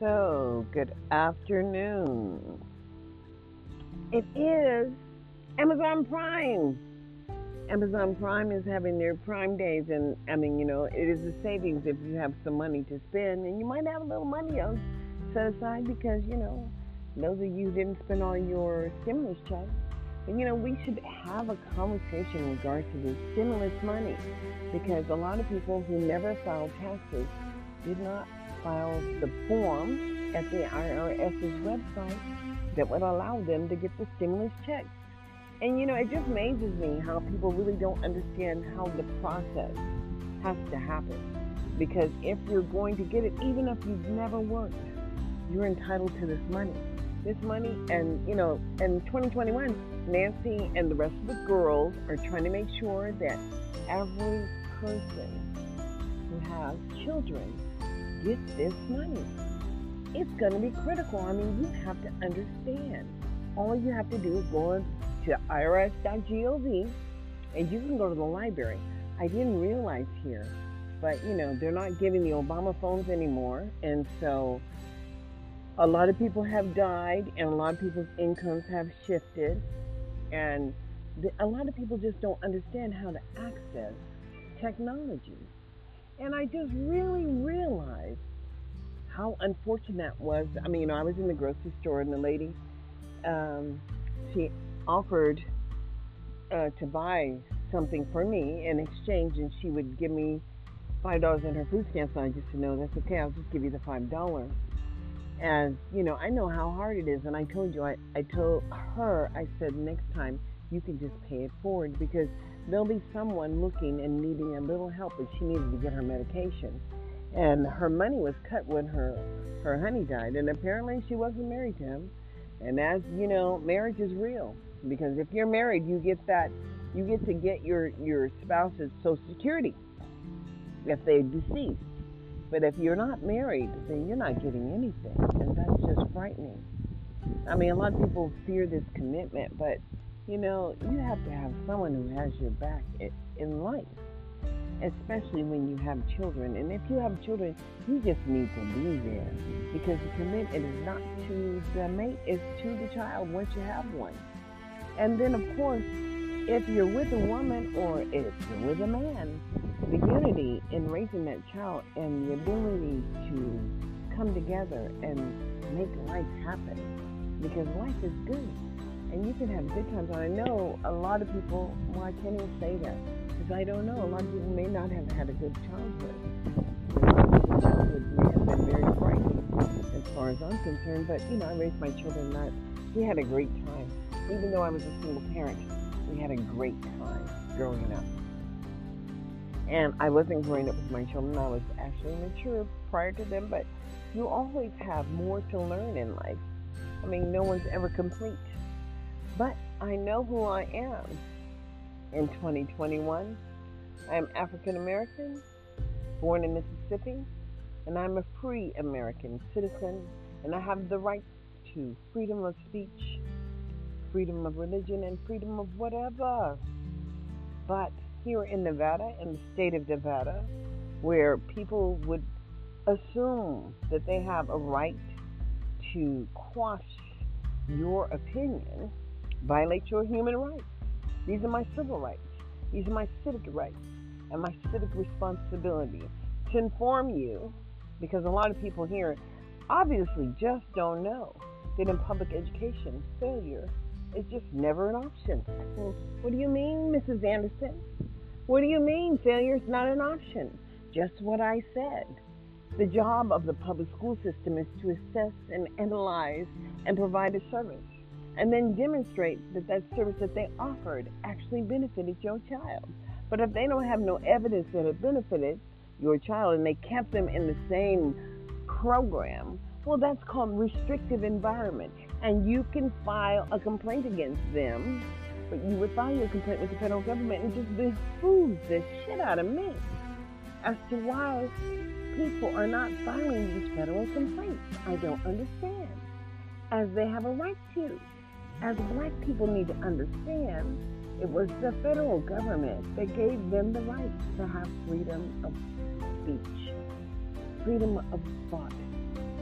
So, good afternoon. It is Amazon Prime. Amazon Prime is having their Prime days, and I mean, you know, it is a savings if you have some money to spend, and you might have a little money on set aside because, you know, those of you who didn't spend all your stimulus checks. And, you know, we should have a conversation in regard to the stimulus money because a lot of people who never filed taxes did not file the form at the IRS's website that would allow them to get the stimulus checks. And you know, it just amazes me how people really don't understand how the process has to happen. Because if you're going to get it, even if you've never worked, you're entitled to this money. This money, and you know, in 2021, Nancy and the rest of the girls are trying to make sure that every person who has children get this money. It's going to be critical. I mean, you have to understand. All you have to do is go to irs.gov and you can go to the library. I didn't realize here, but you know, they're not giving the Obama phones anymore. And so a lot of people have died and a lot of people's incomes have shifted. And a lot of people just don't understand how to access technology. And I just really realized how unfortunate that was. I mean, you know, I was in the grocery store and the lady, um, she offered uh, to buy something for me in exchange, and she would give me five dollars in her food stamps. And I just said, no, that's okay. I'll just give you the five dollars. And you know, I know how hard it is. And I told you, I, I told her, I said, next time you can just pay it forward because there'll be someone looking and needing a little help, but she needed to get her medication. And her money was cut when her her honey died, and apparently she wasn't married to him. And as you know, marriage is real because if you're married, you get that you get to get your your spouse's social security if they're deceased. But if you're not married, then you're not getting anything, and that's just frightening. I mean, a lot of people fear this commitment, but you know, you have to have someone who has your back in life, especially when you have children. And if you have children, you just need to be there because the commitment is not to the mate, it's to the child once you have one. And then, of course, if you're with a woman or if you're with a man, the unity in raising that child and the ability to come together and make life happen because life is good and you can have good times. And I know a lot of people, well, I can't even say that because I don't know. A lot of people may not have had a good childhood. Childhood may have been very frightening as far as I'm concerned. But, you know, I raised my children that we had a great time. Even though I was a single parent, we had a great time growing up. And I wasn't growing up with my children. I was actually mature prior to them, but you always have more to learn in life. I mean, no one's ever complete. But I know who I am in 2021. I am African American, born in Mississippi, and I'm a free American citizen, and I have the right to freedom of speech, freedom of religion, and freedom of whatever. But here in Nevada, in the state of Nevada, where people would assume that they have a right to quash your opinion, violate your human rights. These are my civil rights. These are my civic rights and my civic responsibility to inform you because a lot of people here obviously just don't know that in public education, failure is just never an option. What do you mean, Mrs. Anderson? What do you mean failure is not an option? Just what I said. The job of the public school system is to assess and analyze and provide a service and then demonstrate that that service that they offered actually benefited your child. But if they don't have no evidence that it benefited your child and they kept them in the same program, well, that's called restrictive environment. And you can file a complaint against them, but you would file your complaint with the federal government and just behooves the shit out of me as to why people are not filing these federal complaints. I don't understand, as they have a right to as black people need to understand, it was the federal government that gave them the right to have freedom of speech, freedom of thought,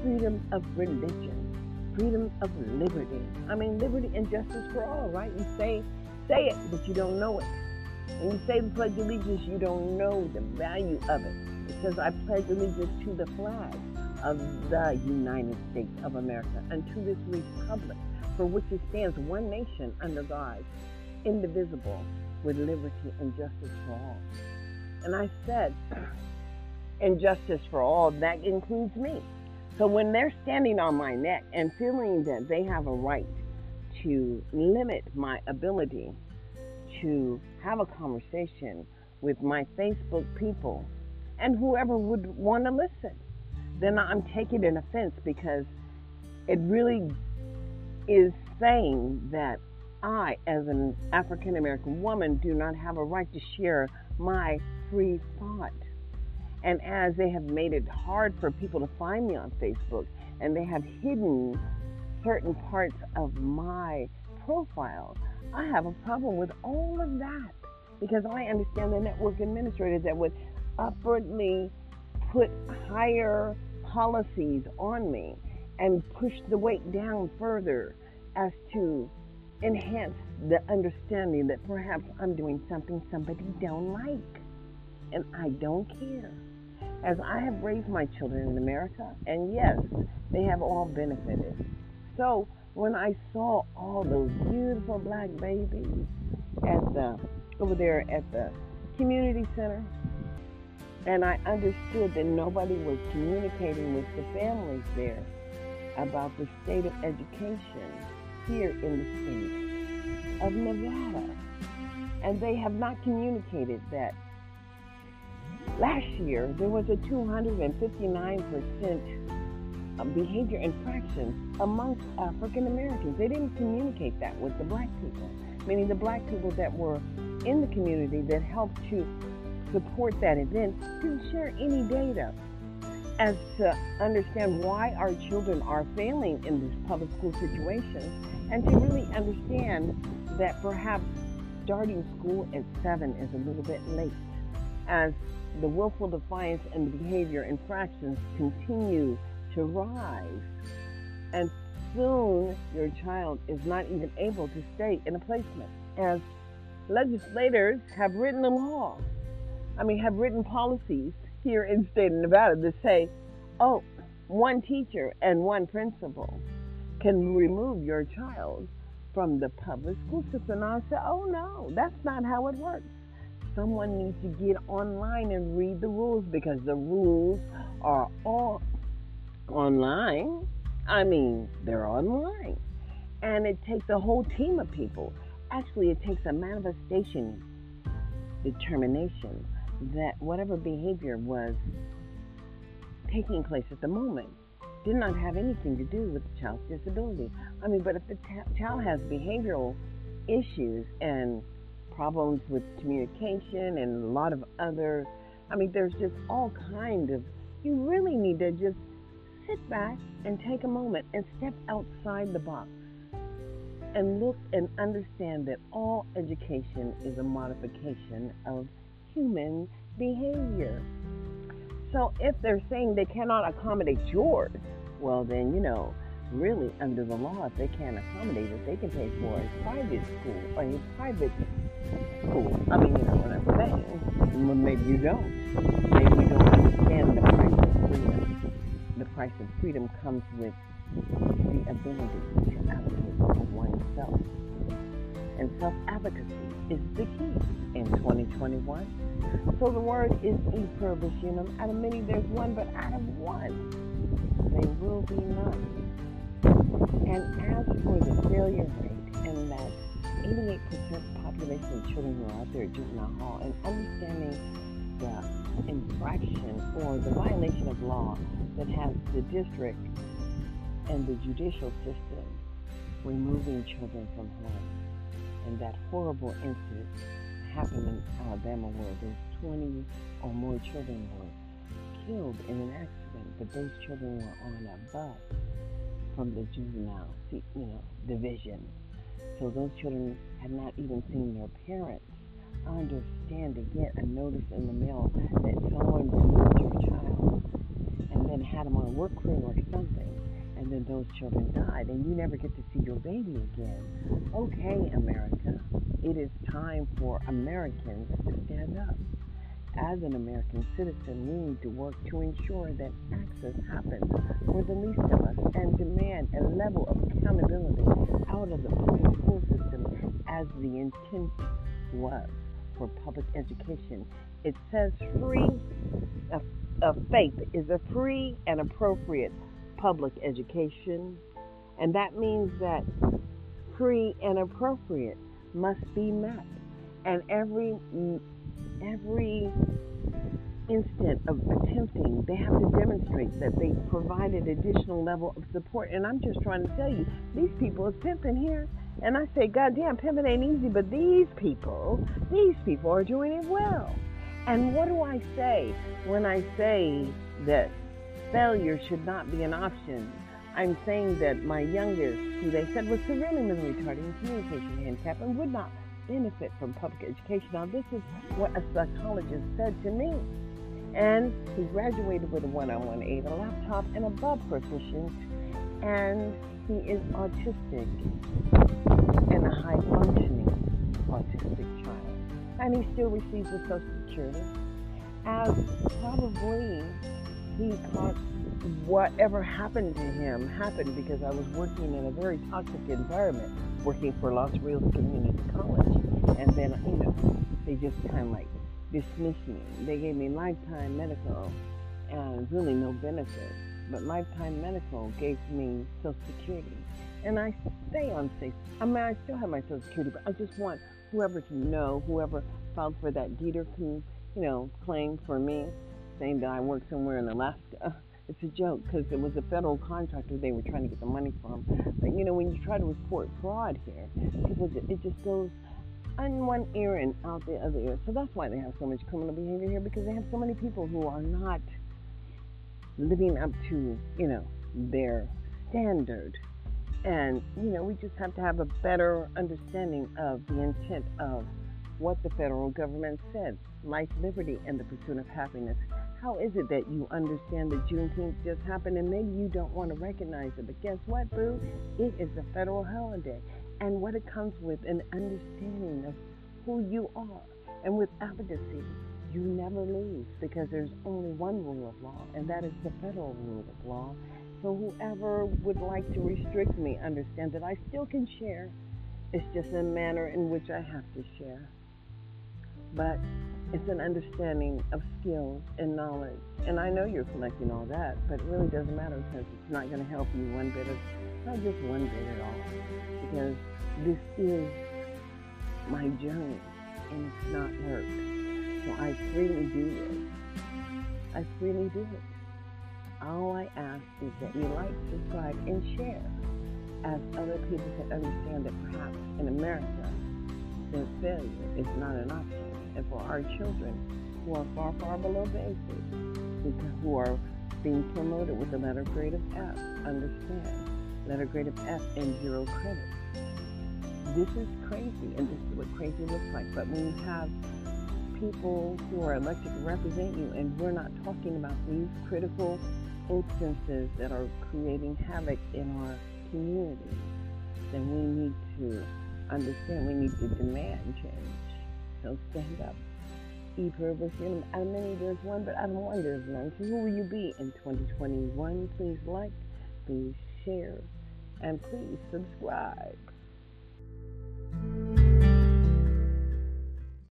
freedom of religion, freedom of liberty. I mean, liberty and justice for all, right? You say say it, but you don't know it. When you say the Pledge of Allegiance, you don't know the value of it. It says, I pledge allegiance to the flag of the United States of America and to this republic for which it stands one nation under God, indivisible, with liberty and justice for all. And I said, and justice for all, that includes me. So when they're standing on my neck and feeling that they have a right to limit my ability to have a conversation with my Facebook people and whoever would want to listen, then I'm taking an offense because it really is saying that I, as an African American woman, do not have a right to share my free thought. And as they have made it hard for people to find me on Facebook, and they have hidden certain parts of my profile, I have a problem with all of that because I understand the network administrators that would upwardly put higher policies on me and push the weight down further as to enhance the understanding that perhaps I'm doing something somebody don't like. And I don't care. As I have raised my children in America, and yes, they have all benefited. So when I saw all those beautiful black babies at the over there at the community center, and I understood that nobody was communicating with the families there about the state of education here in the state of Nevada. And they have not communicated that last year there was a 259% um, behavior infractions amongst African Americans. They didn't communicate that with the black people, meaning the black people that were in the community that helped to support that event didn't share any data as to understand why our children are failing in this public school situation and to really understand that perhaps starting school at 7 is a little bit late as the willful defiance and the behavior infractions continue to rise. And soon your child is not even able to stay in a placement. As legislators have written a law, I mean, have written policies here in the state of Nevada that say, oh, one teacher and one principal can remove your child from the public school system. And I said, oh no, that's not how it works. Someone needs to get online and read the rules because the rules are all online. I mean, they're online. And it takes a whole team of people. Actually, it takes a manifestation determination that whatever behavior was taking place at the moment did not have anything to do with the child's disability. I mean, but if the t- child has behavioral issues and problems with communication and a lot of other, I mean, there's just all kind of, you really need to just sit back and take a moment and step outside the box and look and understand that all education is a modification of human behavior. So if they're saying they cannot accommodate yours, well, then, you know, really under the law, if they can't accommodate it, they can pay for a private school or a private school. I mean, you know what I'm saying. Well, maybe you don't. Maybe you don't understand the price of freedom the price of freedom comes with the ability to advocate for oneself. And self advocacy is the key in 2021. So the word is e unum. Out of many, there's one, but out of one, they will be none. And as for the failure rate, and that 88% population of children who are out there at juvenile hall, and understanding the infraction or the violation of law that has the district and the judicial system removing children from home. And that horrible incident happened in Alabama where those 20 or more children were killed in an accident, but those children were on a bus from the juvenile, you know, division. So those children had not even seen their parents. I understand to get a notice in the mail that someone removed your child and then had them on a work crew or something, and then those children died, and you never get to see your baby again. Okay, America, it is time for Americans to stand up. As an American citizen, we need to work to ensure that access happens for the least of us and demand a level of accountability out of the public school system as the intent was for public education. It says free of, of FAPE is a free and appropriate public education, and that means that free and appropriate must be met, and every every instant of attempting, they have to demonstrate that they provided additional level of support. And I'm just trying to tell you, these people is pimping here. And I say, God damn, pimping ain't easy, but these people, these people are doing it well. And what do I say when I say that failure should not be an option? I'm saying that my youngest, who they said was severely mentally retarded and communication handicap and would not benefit from public education. Now, this is what a psychologist said to me. And he graduated with a 101 a laptop, and above proficient, and he is autistic and a high functioning autistic child. And he still receives the Social Security, as probably he caught whatever happened to him happened because I was working in a very toxic environment, working for Los Rios Community College. And then, you know, they just kind of like dismissed me. They gave me lifetime medical and really no benefits. But lifetime medical gave me Social Security. And I stay on safe. I mean, I still have my Social Security, but I just want whoever to know, whoever filed for that can, you know, claim for me, saying that I work somewhere in Alaska it's a joke because it was a federal contractor they were trying to get the money from. But you know, when you try to report fraud here, people it just goes on one ear and out the other ear. So that's why they have so much criminal behavior here because they have so many people who are not living up to you know their standard. And you know, we just have to have a better understanding of the intent of what the federal government said life, liberty, and the pursuit of happiness. How is it that you understand that Juneteenth just happened and maybe you don't want to recognize it? But guess what, boo? It is a federal holiday. And what it comes with an understanding of who you are. And with advocacy, you never lose because there's only one rule of law, and that is the federal rule of law. So whoever would like to restrict me, understand that I still can share. It's just a manner in which I have to share. But it's an understanding of skills and knowledge. And I know you're collecting all that, but it really doesn't matter because it's not going to help you one bit of, not just one bit at all. Because this is my journey and it's not work. So I freely do this. I freely do it. All I ask is that you like, subscribe, and share as other people can understand that perhaps in America, that failure is not an option and for our children who are far, far below basic, who are being promoted with a letter grade of F. Understand, letter grade of F and zero credit. This is crazy, and this is what crazy looks like. But when you have people who are elected to represent you, and we're not talking about these critical instances that are creating havoc in our community, then we need to understand, we need to demand change. Stand up. E pluribus unum. Out of many there's one, but out of one there's none. So who will you be in 2021? Please like, please share, and please subscribe.